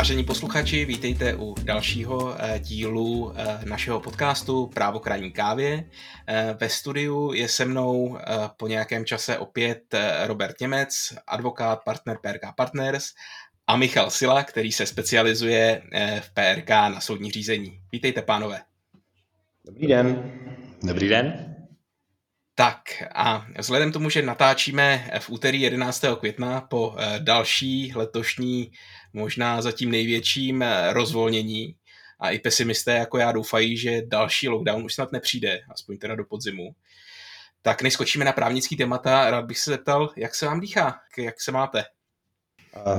Vážení posluchači, vítejte u dalšího eh, dílu eh, našeho podcastu Právo krajní kávě. Eh, ve studiu je se mnou po nějakém čase opět Robert Němec, advokát, partner PRK Partners a Michal Sila, který se specializuje v PRK na soudní řízení. Vítejte, pánové. Dobrý den. Dobrý den. Tak a vzhledem tomu, že natáčíme v úterý 11. května po další letošní možná zatím největším eh, rozvolnění a i pesimisté jako já doufají, že další lockdown už snad nepřijde, aspoň teda do podzimu. Tak než skočíme na právnický témata, rád bych se zeptal, jak se vám dýchá, jak se máte?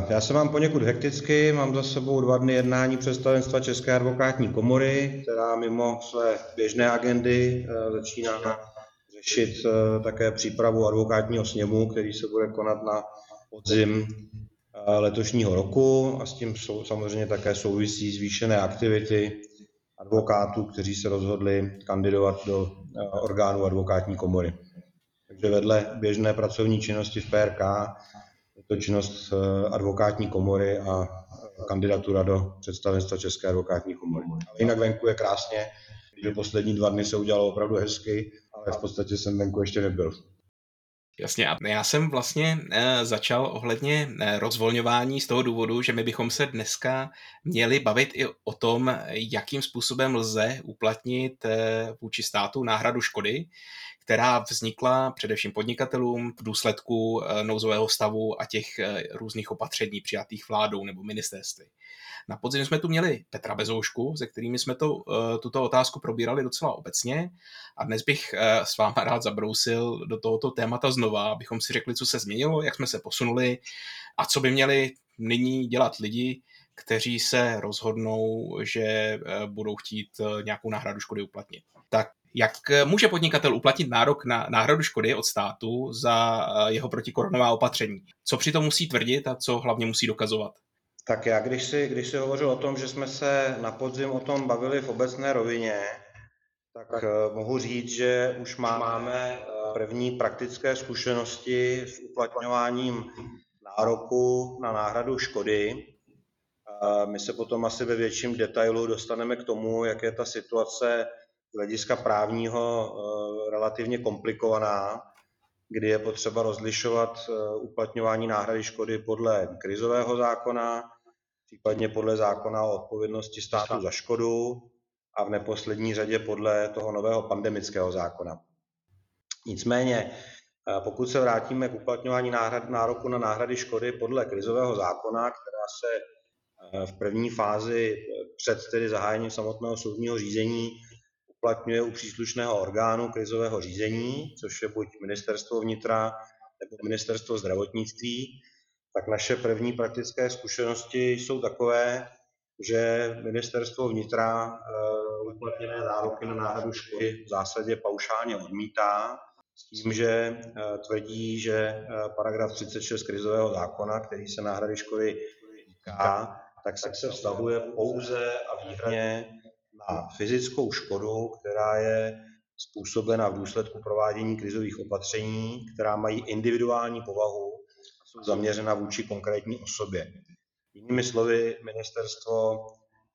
Já se mám poněkud hekticky, mám za sebou dva dny jednání představenstva České advokátní komory, která mimo své běžné agendy eh, začíná řešit eh, také přípravu advokátního sněmu, který se bude konat na podzim letošního roku a s tím jsou samozřejmě také souvisí zvýšené aktivity advokátů, kteří se rozhodli kandidovat do eh, orgánu advokátní komory. Takže vedle běžné pracovní činnosti v PRK je to činnost eh, advokátní komory a kandidatura do představenstva České advokátní komory. Ale jinak venku je krásně, že poslední dva dny se udělalo opravdu hezky, ale v podstatě jsem venku ještě nebyl. Jasně, a já jsem vlastně e, začal ohledně e, rozvolňování z toho důvodu, že my bychom se dneska měli bavit i o tom, jakým způsobem lze uplatnit e, vůči státu náhradu škody, která vznikla především podnikatelům v důsledku nouzového stavu a těch různých opatření přijatých vládou nebo ministerstvy. Na podzim jsme tu měli Petra Bezoušku, se kterými jsme to, eh, tuto otázku probírali docela obecně a dnes bych eh, s váma rád zabrousil do tohoto témata znova, abychom si řekli, co se změnilo, jak jsme se posunuli a co by měli nyní dělat lidi, kteří se rozhodnou, že eh, budou chtít nějakou náhradu škody uplatnit. Tak jak může podnikatel uplatnit nárok na náhradu škody od státu za jeho protikoronová opatření? Co přitom musí tvrdit a co hlavně musí dokazovat? Tak já, když si, když si hovořil o tom, že jsme se na podzim o tom bavili v obecné rovině, tak uh, mohu říct, že už máme první praktické zkušenosti s uplatňováním nároku na náhradu škody. My se potom asi ve větším detailu dostaneme k tomu, jak je ta situace z hlediska právního relativně komplikovaná kdy je potřeba rozlišovat eh, uplatňování náhrady škody podle krizového zákona, případně podle zákona o odpovědnosti státu za škodu a v neposlední řadě podle toho nového pandemického zákona. Nicméně, eh, pokud se vrátíme k uplatňování náhrad, nároku na náhrady škody podle krizového zákona, která se eh, v první fázi před tedy zahájením samotného soudního řízení uplatňuje u příslušného orgánu krizového řízení, což je buď ministerstvo vnitra nebo ministerstvo zdravotnictví, tak naše první praktické zkušenosti jsou takové, že ministerstvo vnitra eh, uplatněné nároky na náhradu škody v zásadě paušálně odmítá, s tím, že eh, tvrdí, že eh, paragraf 36 krizového zákona, který se náhrady škody týká, tak se vztahuje pouze a výhradně na fyzickou škodu, která je způsobena v důsledku provádění krizových opatření, která mají individuální povahu a jsou zaměřena vůči konkrétní osobě. Jinými slovy, ministerstvo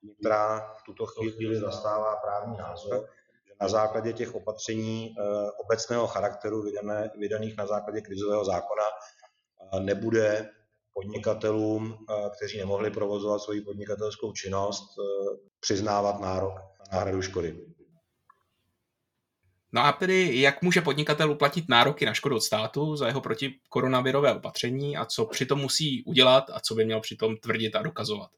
vnitra v tuto chvíli zastává právní názor, že na základě těch opatření eh, obecného charakteru vydané, vydaných na základě krizového zákona eh, nebude podnikatelům, eh, kteří nemohli provozovat svoji podnikatelskou činnost, přiznávat nárok na náhradu škody. No a tedy, jak může podnikatel uplatit nároky na škodu od státu za jeho protikoronavirové opatření a co přitom musí udělat a co by měl přitom tvrdit a dokazovat?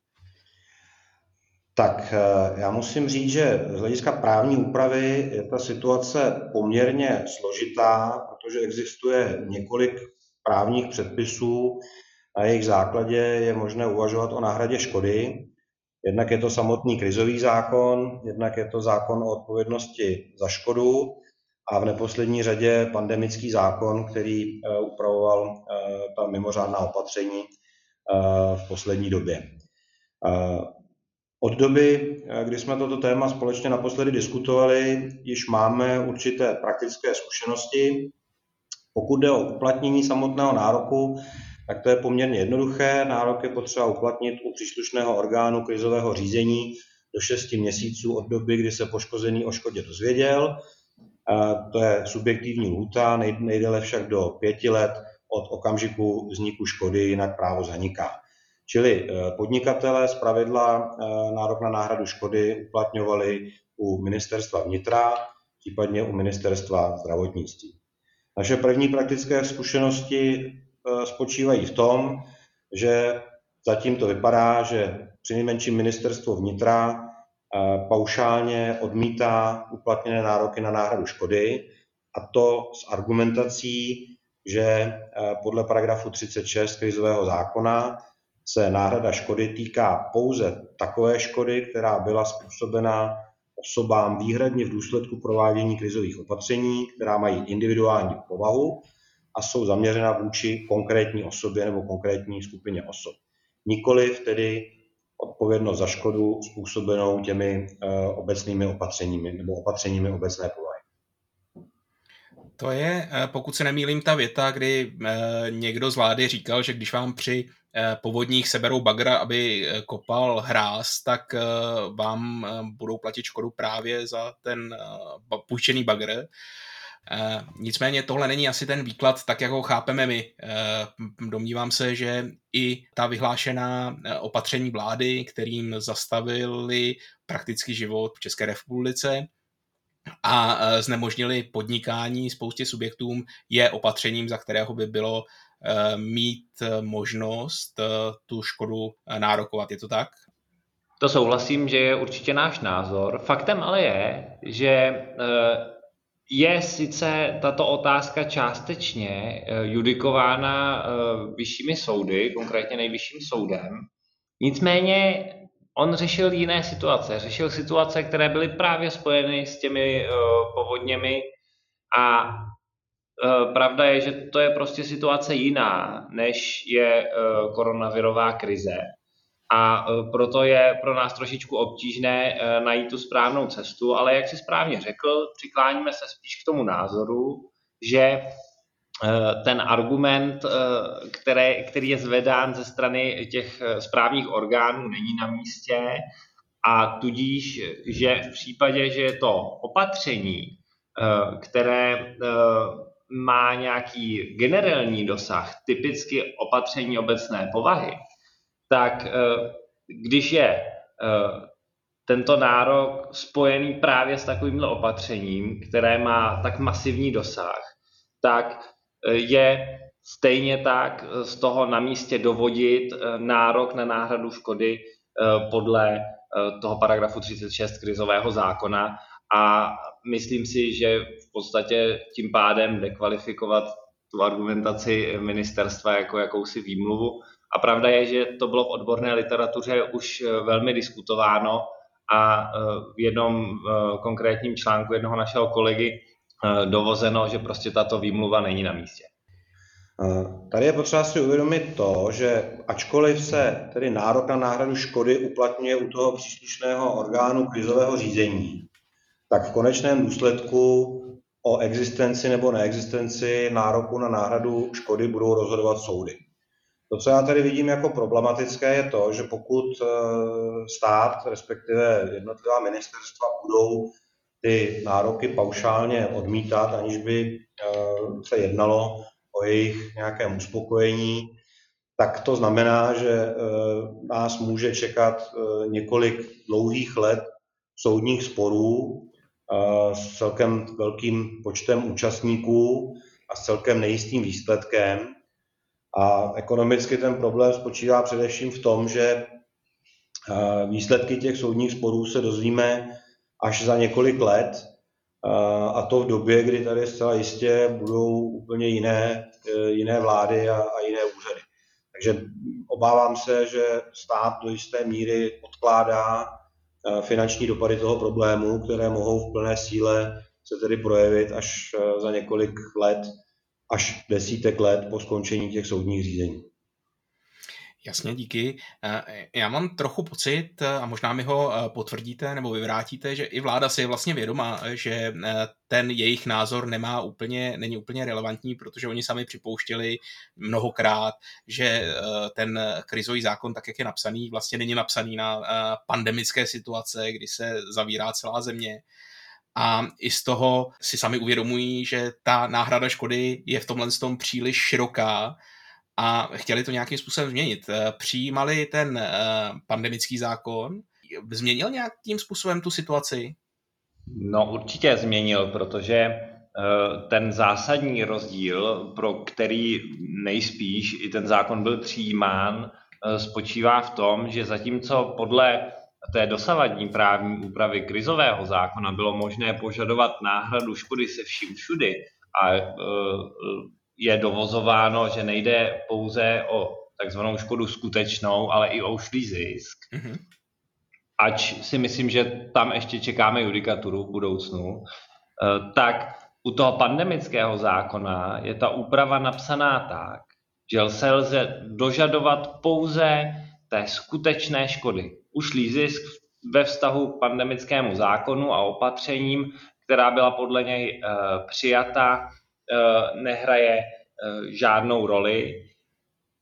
Tak eh, já musím říct, že z hlediska právní úpravy je ta situace poměrně složitá, protože existuje několik právních předpisů, na jejich základě je možné uvažovat o náhradě škody. Jednak je to samotný krizový zákon, jednak je to zákon o odpovědnosti za škodu a v neposlední řadě pandemický zákon, který eh, upravoval eh, ta mimořádná opatření eh, v poslední době. Od doby, kdy jsme toto téma společně naposledy diskutovali, již máme určité praktické zkušenosti. Pokud jde o uplatnění samotného nároku, tak to je poměrně jednoduché. Nárok je potřeba uplatnit u příslušného orgánu krizového řízení do 6 měsíců od doby, kdy se poškozený o škodě dozvěděl. To je subjektivní lhůta, nejdéle však do pěti let od okamžiku vzniku škody, jinak právo zaniká. Čili eh, podnikatelé z pravidla eh, nárok na náhradu škody uplatňovali u ministerstva vnitra, případně u ministerstva zdravotnictví. Naše první praktické zkušenosti spočívají v tom, že zatím to vypadá, že při nejmenším ministerstvo vnitra paušálně odmítá uplatněné nároky na náhradu škody, a to s argumentací, že podle paragrafu 36 krizového zákona se náhrada škody týká pouze takové škody, která byla způsobena osobám výhradně v důsledku provádění krizových opatření, která mají individuální povahu a jsou zaměřena vůči konkrétní osobě nebo konkrétní skupině osob. Nikoliv tedy odpovědnost za škodu způsobenou těmi uh, obecnými opatřeními nebo opatřeními obecné povahy. To je, eh, pokud se nemýlím, ta věta, kdy eh, někdo z vlády říkal, že když vám při Eh, povodních seberou bagra, aby eh, kopal hráz, tak eh, vám budou platit škodu právě za ten půjčený bagr. Nicméně tohle není asi ten výklad tak, jak ho chápeme my. Domnívám se, že i ta vyhlášená opatření vlády, kterým zastavili praktický život v České republice, a znemožnili podnikání spoustě subjektům, je opatřením, za kterého by bylo Eh, mít eh, možnost eh, tu škodu nárokovat. Je to tak? To souhlasím, že je určitě náš názor. Faktem ale je, že je sice tato otázka částečně judikována vyššími soudy, konkrétně nejvyšším soudem, nicméně on řešil jiné situace. Řešil situace, které byly právě spojeny s těmi povodněmi a Eh, pravda je, že to je prostě situace jiná, než je eh, koronavirová krize. A eh, proto je pro nás trošičku obtížné najít tu správnou cestu, ale jak si správně řekl, přikláníme se spíš k tomu názoru, že ten argument, který, který je zvedán ze strany těch správních orgánů, není na místě. A tudíž, že v případě, že je to opatření, které má nějaký generální dosah, typicky opatření obecné povahy, tak eh, když je eh, tento nárok spojený právě s takovýmhle opatřením, které má tak masivní dosah, tak eh, je stejně tak z toho na místě dovodit nárok na náhradu škody podle toho paragrafu 36 krizového zákona a myslím si, že v podstatě tím pádem dekvalifikovat tu argumentaci ministerstva jako jakousi výmluvu. A pravda je, že to bylo v odborné literatuře už eh, velmi diskutováno a eh, v jednom eh, konkrétním článku jednoho našeho kolegy dovozeno, že prostě tato výmluva není na místě. Tady je potřeba si uvědomit to, že ačkoliv se tedy nárok na náhradu škody uplatňuje u toho příslušného orgánu krizového řízení, tak v konečném důsledku o existenci nebo neexistenci nároku na náhradu škody budou rozhodovat soudy. To, co já tady vidím jako problematické, je to, že pokud eh, stát, respektive jednotlivá ministerstva budou ty nároky paušálně odmítat, aniž by eh, se jednalo o jejich nějakém uspokojení, tak to znamená, že eh, nás může čekat několik dlouhých let soudních sporů, s celkem velkým počtem účastníků a s celkem nejistým výsledkem. A ekonomicky ten problém spočívá především v tom, že výsledky těch soudních sporů se dozvíme až za několik let, a to v době, kdy tady zcela jistě budou úplně jiné, e, jiné vlády a, a jiné úřady. Takže obávám se, že stát do jisté míry odkládá Eh, finanční dopady toho problému, které mohou v plné síle se tedy projevit až eh, za několik let, až desítek let po skončení těch soudních řízení. Jasně, díky. Eh, já mám trochu pocit, eh, a možná mi ho eh, potvrdíte nebo vyvrátíte, že i vláda si je vlastně vědoma, že ten jejich názor nemá úplně, není úplně relevantní, protože oni sami připouštěli mnohokrát, že ten krizový zákon, tak jak je napsaný, vlastně není napsaný na pandemické situace, kdy se zavírá celá země. A i z toho si sami uvědomují, že ta náhrada škody je v tomhle tom příliš široká, a chtěli to nějakým způsobem změnit. Eh, přijímali ten eh, pandemický zákon, změnil nějakým způsobem tu situaci? No určitě změnil, protože eh, ten zásadní rozdíl, pro který nejspíš i ten zákon byl přijímán, spočívá v tom, že zatímco podle té dosavadní právní úpravy krizového zákona bylo možné požadovat náhradu škody se vším všudy a je dovozováno, že nejde pouze o takzvanou škodu skutečnou, ale i o ušlý zisk. Mm-hmm. Ač si myslím, že tam ještě čekáme judikaturu v budoucnu, eh, tak u toho pandemického zákona je ta úprava napsaná tak, že se lze dožadovat pouze té skutečné škody. Ušlý zisk ve vztahu k pandemickému zákonu a opatřením, která byla podle něj uh, přijata, Eh, nehraje eh, žádnou roli.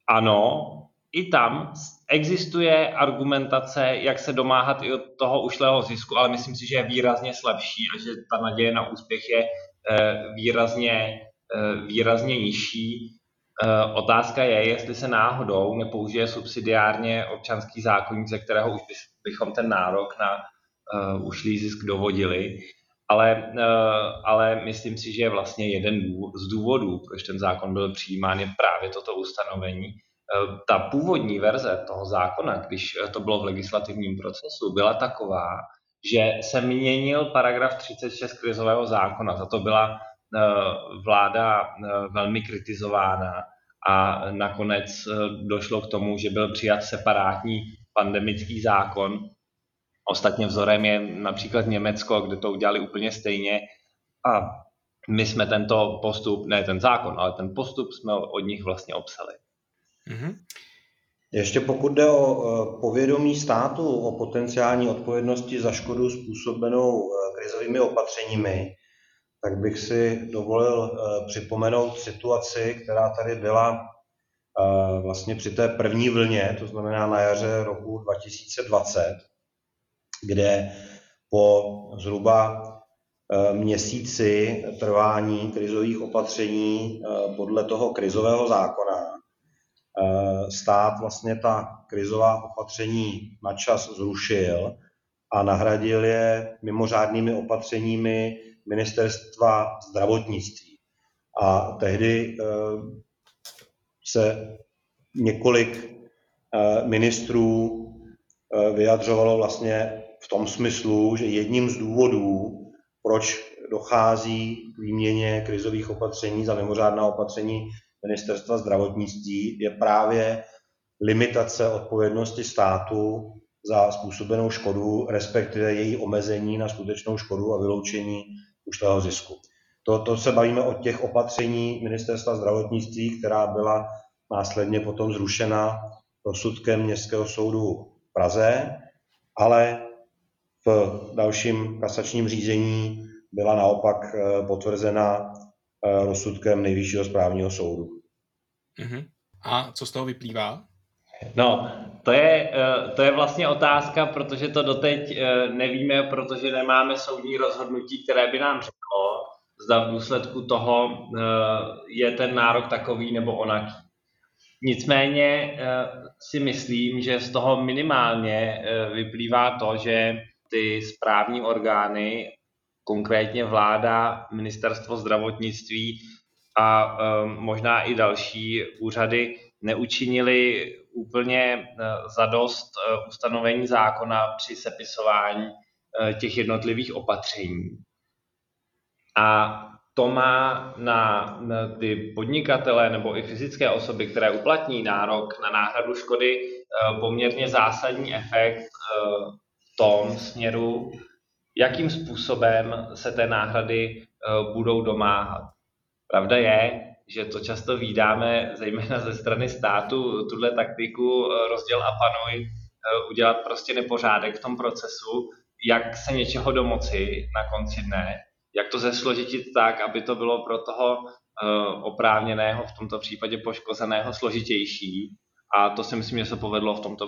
Ano, i tam existuje argumentace, jak se domáhat i od toho ušlého zisku, ale myslím si, že je výrazně slabší a že ta naděje na úspěch je eh, výrazně, výrazně nižší. Otázka je, jestli se náhodou nepoužije subsidiárně občanský zákonník, ze kterého už bychom ten nárok na ušlý zisk dovodili ale, eh, ale myslím si, že vlastně jeden z důvodů, proč ten zákon byl přijímán, je právě toto ustanovení. Eh, ta původní verze toho zákona, když to bylo v legislativním procesu, byla taková, že se měnil paragraf 36 krizového zákona. Za to byla eh, vláda velmi kritizována a nakonec došlo k tomu, že byl přijat separátní pandemický zákon, Ostatně vzorem je například Německo, kde to udělali úplně stejně a my jsme tento postup, ne ten zákon, ale ten postup jsme od nich vlastně obsali. Mm-hmm. Ještě pokud jde o povědomí státu o potenciální odpovědnosti za škodu způsobenou krizovými opatřeními, tak bych si dovolil e, připomenout situaci, která tady byla e, vlastně při té první vlně, to znamená na jaře roku 2020, kde po zhruba eh, měsíci trvání krizových opatření eh, podle toho krizového zákona eh, stát vlastně ta krizová opatření na čas zrušil a nahradil je mimořádnými opatřeními ministerstva zdravotnictví. A tehdy se několik ministrů vyjadřovalo vlastně v tom smyslu, že jedním z důvodů, proč dochází k výměně krizových opatření za mimořádná opatření ministerstva zdravotnictví, je právě limitace odpovědnosti státu za způsobenou škodu, respektive její omezení na skutečnou škodu a vyloučení ušlého zisku. To, to se bavíme o těch opatření ministerstva zdravotnictví, která byla následně potom zrušena rozsudkem Městského soudu v Praze, ale v dalším kasačním řízení byla naopak eh, potvrzena eh, rozsudkem Nejvyššího správního soudu. Uh-huh. A co z toho vyplývá? No, to je, to je vlastně otázka, protože to doteď nevíme, protože nemáme soudní rozhodnutí, které by nám řeklo, zda v důsledku toho je ten nárok takový nebo onaký. Nicméně si myslím, že z toho minimálně vyplývá to, že ty správní orgány, konkrétně vláda, ministerstvo zdravotnictví a možná i další úřady neučinili úplně uh, zadost uh, ustanovení zákona při sepisování uh, těch jednotlivých opatření. A to má na, ty podnikatele nebo i fyzické osoby, které uplatní nárok na náhradu škody, poměrně zásadní efekt tom směru, jakým způsobem se té náhrady eh, budou domáhat. Pravda je, že to často vydáme, zejména ze strany státu, tuhle taktiku rozděl a panuj, udělat prostě nepořádek v tom procesu, jak se něčeho domoci na konci dne, jak to zesložitit tak, aby to bylo pro toho oprávněného, v tomto případě poškozeného, složitější. A to si myslím, že se povedlo v, tomto,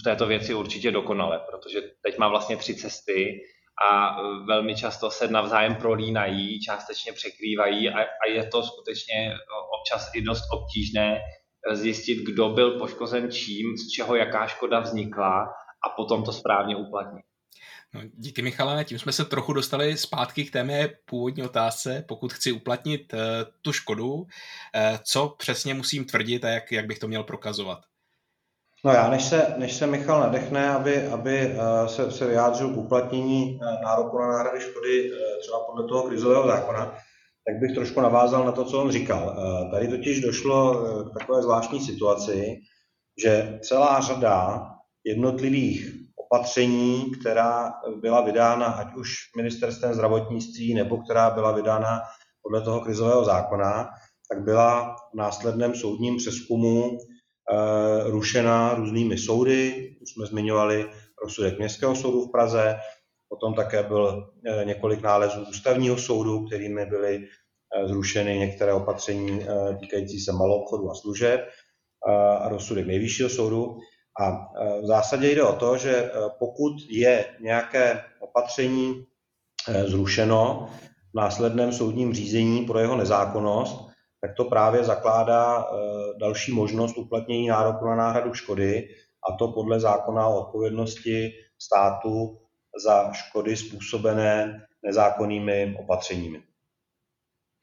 v této věci určitě dokonale, protože teď má vlastně tři cesty a velmi často se navzájem prolínají, částečně překrývají a, a je to skutečně občas i dost obtížné zjistit, kdo byl poškozen čím, z čeho jaká škoda vznikla a potom to správně uplatnit. No, díky Michale, tím jsme se trochu dostali zpátky k té mé původní otázce. Pokud chci uplatnit uh, tu škodu, uh, co přesně musím tvrdit a jak, jak bych to měl prokazovat? No já, než se, než se Michal nadechne, aby, aby uh, se, se vyjádřil k uplatnění uh, nároku na náhrady škody uh, třeba podle toho krizového zákona, tak bych trošku navázal na to, co on říkal. Tady totiž došlo k takové zvláštní situaci, že celá řada jednotlivých opatření, která byla vydána ať už ministerstvem zdravotnictví nebo která byla vydána podle toho krizového zákona, tak byla v následném soudním přeskumu rušena různými soudy. Už jsme zmiňovali rozsudek Městského soudu v Praze, potom také byl e, několik nálezů ústavního soudu, kterými byly e, zrušeny některé opatření týkající se malou obchodu a služeb a rozsudek nejvyššího soudu. A v zásadě jde o to, že pokud je nějaké opatření zrušeno v následném soudním řízení pro jeho nezákonnost, tak to právě zakládá další možnost uplatnění nároku na náhradu škody, a to podle zákona o odpovědnosti státu za škody způsobené nezákonnými opatřeními.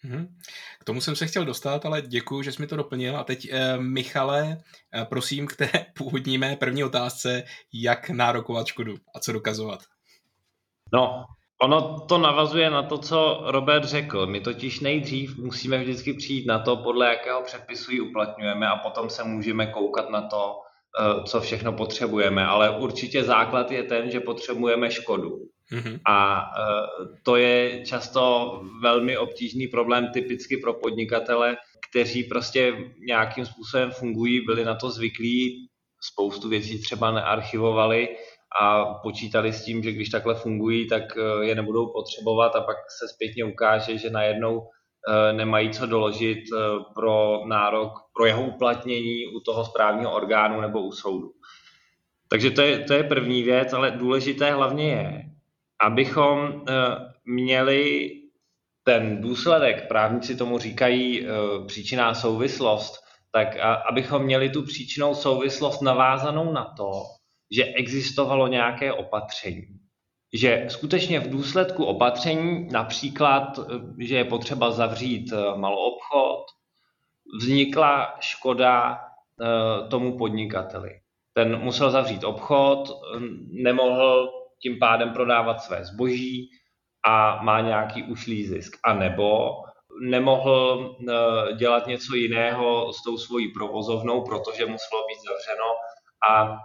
Mhm. K tomu jsem se chtěl dostat, ale děkuji, že jsi mi to doplnil. A teď, eh, Michale, eh, prosím k té původní mé první otázce, jak nárokovat škodu a co dokazovat. No, ono to navazuje na to, co Robert řekl. My totiž nejdřív musíme vždycky přijít na to, podle jakého předpisu ji uplatňujeme a potom se můžeme koukat na to, eh, co všechno potřebujeme. Ale určitě základ je ten, že potřebujeme škodu. Mm-hmm. A uh, to je často velmi obtížný problém typicky pro podnikatele, kteří prostě nějakým způsobem fungují, byli na to zvyklí, spoustu věcí třeba nearchivovali a počítali s tím, že když takhle fungují, tak uh, je nebudou potřebovat a pak se zpětně ukáže, že najednou uh, nemají co doložit pro nárok, pro jeho uplatnění u toho správního orgánu nebo u soudu. Takže to je, to je první věc, ale důležité hlavně je, abychom eh, měli ten důsledek, právníci tomu říkají eh, příčinná souvislost, tak abychom měli tu příčinou souvislost navázanou na to, že existovalo nějaké opatření. Že skutečně v důsledku opatření, například, eh, že je potřeba zavřít maloobchod, vznikla škoda tomu podnikateli. Ten musel zavřít obchod, nemohl tím pádem prodávat své zboží a má nějaký ušlý zisk. A nebo nemohl eh, dělat něco jiného s tou svojí provozovnou, protože muselo být zavřeno a eh,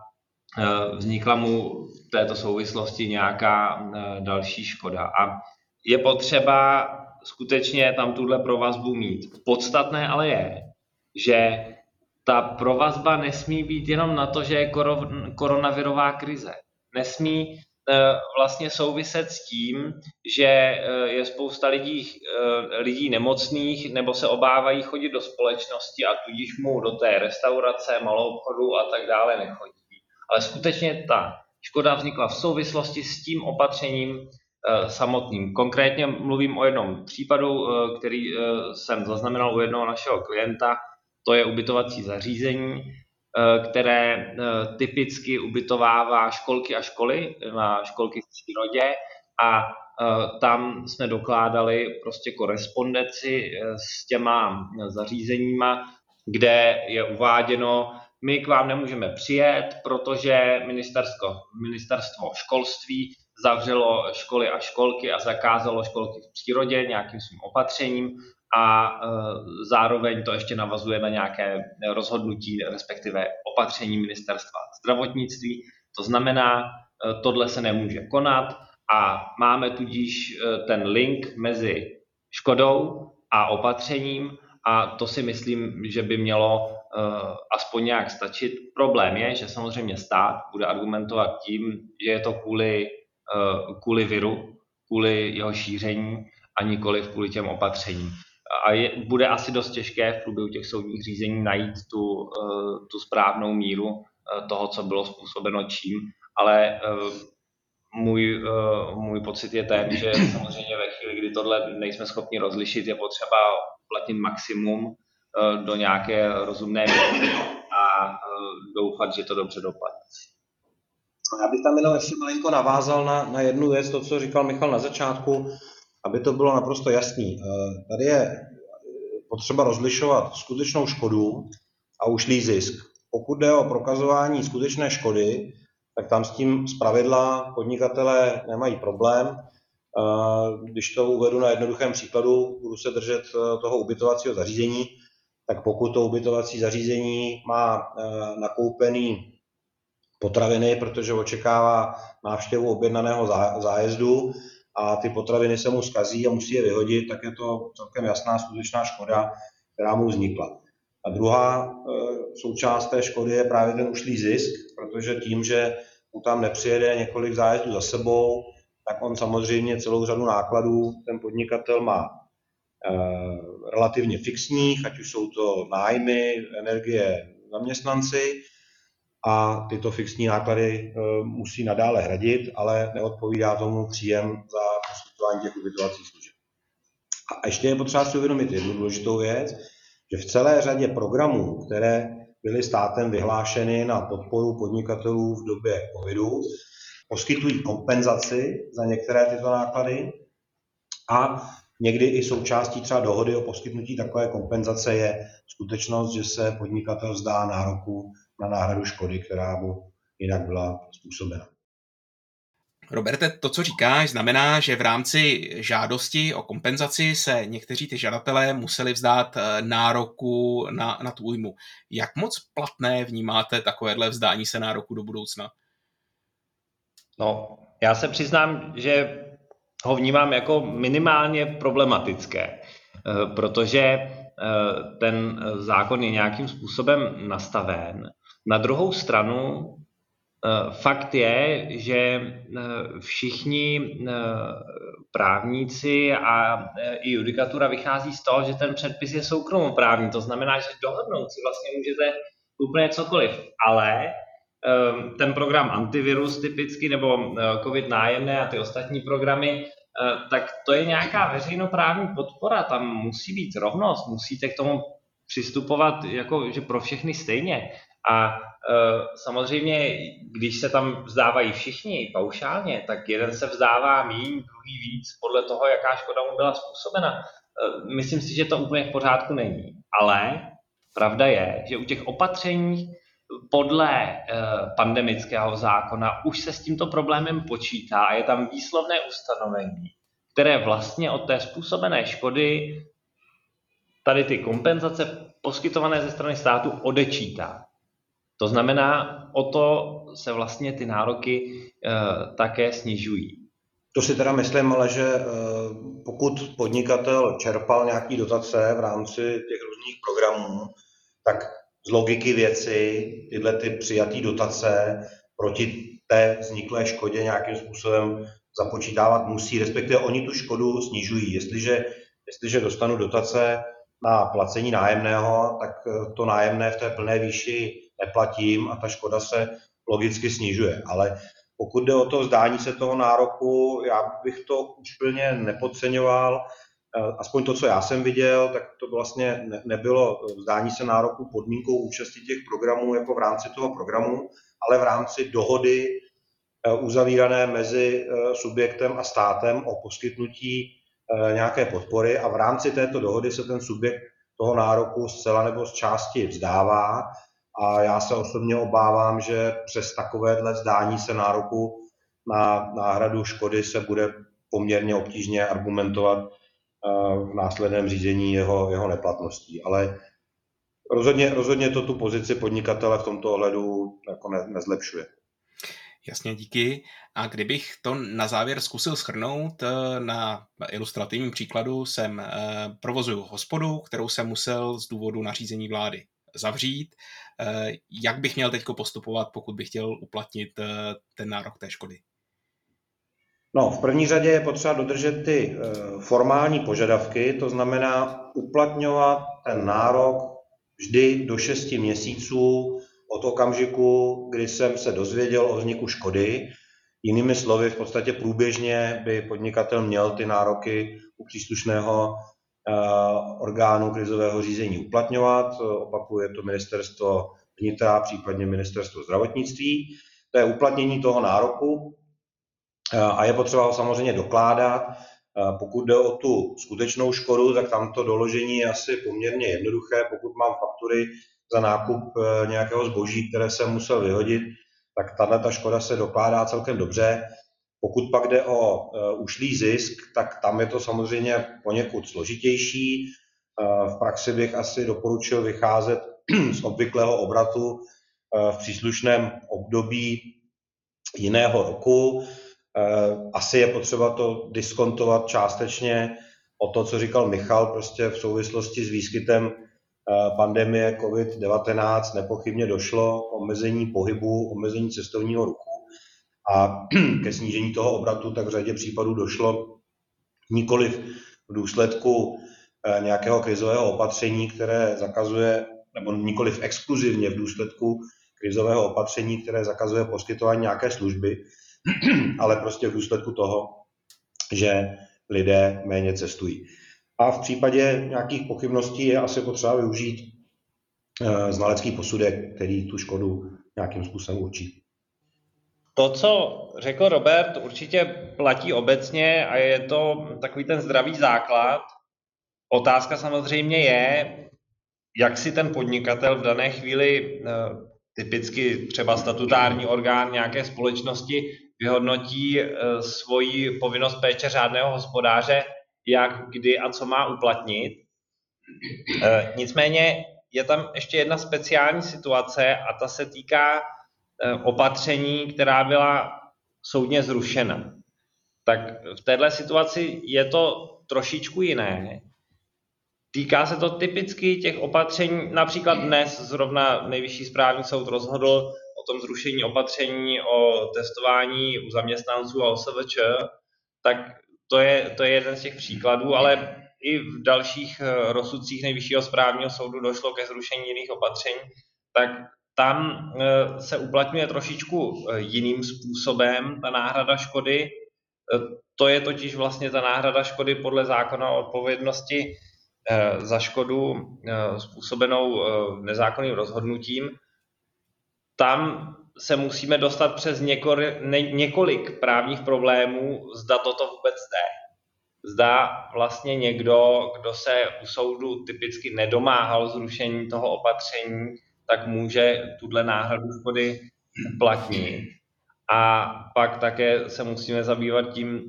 vznikla mu v této souvislosti nějaká eh, další škoda. A je potřeba skutečně tam tuhle provazbu mít. Podstatné ale je, že ta provazba nesmí být jenom na to, že je koronavirová krize. Nesmí Eh, vlastně souviset s tím, že eh, je spousta lidí, eh, lidí nemocných nebo se obávají chodit do společnosti a tudíž mu do té restaurace, malou obchodu a tak dále nechodí. Ale skutečně ta škoda vznikla v souvislosti s tím opatřením samotným. Konkrétně mluvím o jednom případu, který jsem zaznamenal u jednoho našeho klienta, to je ubytovací zařízení, Eh, které eh, typicky ubytovává školky a školy na školky v přírodě a eh, tam jsme dokládali prostě korespondenci s těma zařízeníma, kde je uváděno, my k vám nemůžeme přijet, protože ministerstvo, ministerstvo školství zavřelo školy a školky a zakázalo školky v přírodě nějakým svým opatřením a e, zároveň to ještě navazuje na nějaké rozhodnutí, respektive opatření ministerstva zdravotnictví. To znamená, e, tohle se nemůže konat a máme tudíž e, ten link mezi škodou a opatřením a to si myslím, že by mělo aspoň nějak stačit. Problém je, že samozřejmě stát bude argumentovat tím, že je to kvůli, uh, kvůli viru, kvůli jeho šíření a nikoli kvůli těm opatřením. A je, bude asi dost těžké v průběhu těch soudních řízení najít tu, uh, tu správnou míru toho, co bylo způsobeno čím, ale můj, můj pocit je ten, že samozřejmě ve chvíli, kdy tohle nejsme schopni rozlišit, je potřeba platit maximum do nějaké rozumné a uh, doufat, že to dobře dopadne. Já bych tam jenom ještě malinko navázal na, na jednu věc, to, co říkal Michal na začátku, aby to bylo naprosto jasný. Tady je potřeba rozlišovat skutečnou škodu a ušlý zisk. Pokud jde o prokazování skutečné škody, tak tam s tím zpravidla podnikatelé nemají problém. Když to uvedu na jednoduchém příkladu, budu se držet toho ubytovacího zařízení, tak pokud to ubytovací zařízení má e, nakoupený potraviny, protože očekává návštěvu objednaného zájezdu a ty potraviny se mu skazí a musí je vyhodit, tak je to celkem jasná skutečná škoda, která mu vznikla. A druhá e, součást té škody je právě ten ušlý zisk, protože tím, že mu tam nepřijede několik zájezdů za sebou, tak on samozřejmě celou řadu nákladů ten podnikatel má relativně fixních, ať už jsou to nájmy, energie, zaměstnanci, a tyto fixní náklady e, musí nadále hradit, ale neodpovídá tomu příjem za poskytování těch ubytovacích služeb. A ještě je potřeba si uvědomit jednu důležitou věc, že v celé řadě programů, které byly státem vyhlášeny na podporu podnikatelů v době covidu, poskytují kompenzaci za některé tyto náklady a někdy i součástí třeba dohody o poskytnutí takové kompenzace je skutečnost, že se podnikatel zdá nároku na náhradu škody, která mu jinak byla způsobena. Roberte, to, co říkáš, znamená, že v rámci žádosti o kompenzaci se někteří ty žadatelé museli vzdát eh, nároku na, na tu újmu. Jak moc platné vnímáte takovéhle vzdání se nároku do budoucna? No, já se přiznám, že ho vnímám jako minimálně problematické, eh, protože eh, ten zákon je nějakým způsobem nastaven, na druhou stranu eh, fakt je, že všichni právníci a i judikatura vychází z toho, že ten předpis je soukromoprávní. To znamená, že dohodnout si vlastně můžete úplně cokoliv, ale ten program antivirus typicky nebo COVID nájemné a ty ostatní programy, tak to je nějaká veřejnoprávní podpora, tam musí být rovnost, musíte k tomu přistupovat jako, že pro všechny stejně. A e, samozřejmě, když se tam vzdávají všichni paušálně, tak jeden se vzdává míň, druhý víc, podle toho, jaká škoda mu byla způsobena. Myslím si, že to úplně v pořádku není. Ale pravda je, že u těch opatření podle e, pandemického zákona už se s tímto problémem počítá a je tam výslovné ustanovení, které vlastně od té způsobené škody tady ty kompenzace poskytované ze strany státu odečítá. To znamená, o to se vlastně ty nároky uh, také snižují. To si teda myslím, ale že uh, pokud podnikatel čerpal nějaký dotace v rámci těch různých programů, tak z logiky věci tyhle ty přijatý dotace proti té vzniklé škodě nějakým způsobem započítávat musí, respektive oni tu škodu snižují. Jestliže, jestliže dostanu dotace na placení nájemného, tak eh, to nájemné v té plné výši neplatím a ta škoda se logicky snižuje. Ale pokud jde o to vzdání se toho nároku, já bych to úplně nepodceňoval. Aspoň to, co já jsem viděl, tak to vlastně nebylo vzdání se nároku podmínkou účasti těch programů jako v rámci toho programu, ale v rámci dohody eh, uzavírané mezi eh, subjektem a státem o poskytnutí nějaké podpory. A v rámci této dohody se ten subjekt toho nároku zcela nebo z části vzdává. A já se osobně obávám, že přes takovéhle zdání se nároku na náhradu škody se bude poměrně obtížně argumentovat v následném řízení jeho, jeho neplatností. Ale rozhodně, rozhodně to tu pozici podnikatele v tomto ohledu jako ne, nezlepšuje. Jasně, díky. A kdybych to na závěr zkusil schrnout, eh, na ilustrativním příkladu jsem eh, provozuju hospodu, kterou jsem musel z důvodu nařízení vlády zavřít. Eh, jak bych měl teď postupovat, pokud bych chtěl uplatnit ten nárok té škody? No, v první řadě je potřeba dodržet ty formální požadavky, to znamená uplatňovat ten nárok vždy do 6 měsíců od okamžiku, kdy jsem se dozvěděl o vzniku škody. Jinými slovy, v podstatě průběžně by podnikatel měl ty nároky u příslušného eh, orgánu krizového řízení uplatňovat. Opakuje to ministerstvo vnitra, případně ministerstvo zdravotnictví. To je uplatnění toho nároku eh, a je potřeba ho samozřejmě dokládat. Eh, pokud jde o tu skutečnou škodu, tak tam to doložení je asi poměrně jednoduché. Pokud mám faktury za nákup eh, nějakého zboží, které jsem musel vyhodit, tak tahle ta škoda se dokládá celkem dobře. Pokud pak jde o eh, ušlý zisk, tak tam je to samozřejmě poněkud složitější. Eh, v praxi bych asi doporučil vycházet z obvyklého obratu v příslušném období jiného roku. Asi je potřeba to diskontovat částečně o to, co říkal Michal, prostě v souvislosti s výskytem Eh, pandemie COVID-19 nepochybně došlo k omezení pohybu, omezení cestovního ruchu a ke snížení toho obratu tak v řadě případů došlo nikoli v důsledku eh, nějakého krizového opatření, které zakazuje, nebo nikoli exkluzivně v důsledku krizového opatření, které zakazuje poskytování nějaké služby, ale prostě v důsledku toho, že lidé méně cestují. A v případě nějakých pochybností je asi potřeba využít eh, znalecký posudek, který tu škodu nějakým způsobem určí. To, co řekl Robert, určitě platí obecně a je to takový ten zdravý základ. Otázka samozřejmě je, jak si ten podnikatel v dané chvíli, eh, typicky třeba statutární orgán nějaké společnosti, vyhodnotí eh, svoji povinnost péče řádného hospodáře jak, kdy a co má uplatnit. E, nicméně je tam ještě jedna speciální situace a ta se týká e, opatření, která byla soudně zrušena. Tak v této situaci je to trošičku jiné. Týká se to typicky těch opatření, například dnes zrovna nejvyšší správní soud rozhodl o tom zrušení opatření o testování u zaměstnanců a OSVČ, tak to je, to je jeden z těch příkladů, ale i v dalších eh, rozsudcích nejvyššího správního soudu došlo ke zrušení jiných opatření, tak tam eh, se uplatňuje trošičku eh, jiným způsobem ta náhrada škody. To je totiž vlastně ta náhrada škody podle zákona o odpovědnosti za škodu způsobenou nezákonným rozhodnutím. Tam se musíme dostat přes několik, ne, několik právních problémů, zda toto vůbec jde. Zda vlastně někdo, kdo se u soudu typicky nedomáhal zrušení toho opatření, tak může tuhle náhradu škody uplatnit. A pak také se musíme zabývat tím,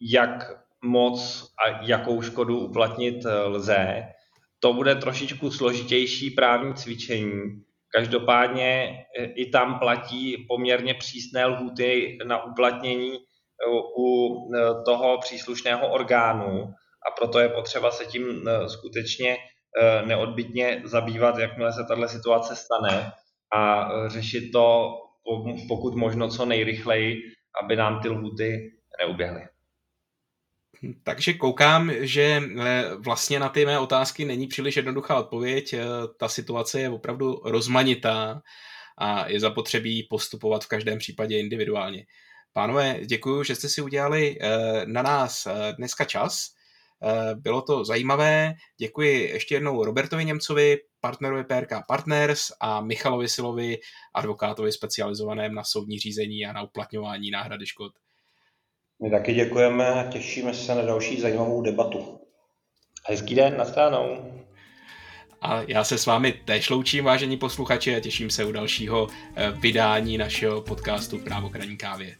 jak moc a jakou škodu uplatnit lze. To bude trošičku složitější právní cvičení, Každopádně e, i tam platí poměrně přísné lhuty na uplatnění e, u e, toho příslušného orgánu a proto je potřeba se tím skutečně neodbitně zabývat, jakmile se tato situace stane a řešit to pokud možno co nejrychleji, aby nám ty lhuty neuběhly. Takže koukám, že eh, vlastně na ty mé otázky není příliš jednoduchá odpověď. Eh, ta situace je opravdu rozmanitá a je zapotřebí postupovat v každém případě individuálně. Pánové, děkuji, že jste si udělali eh, na nás dneska čas. Bylo to zajímavé. Děkuji ještě jednou Robertovi Němcovi, partnerovi PRK Partners a Michalovi Silovi, advokátovi specializovaném na soudní řízení a na uplatňování náhrady škod. My taky děkujeme a těšíme se na další zajímavou debatu. Hezký den, nashledanou. A já se s vámi též loučím, vážení posluchači, a těším se u dalšího eh, vydání našeho podcastu Právo kraní kávě.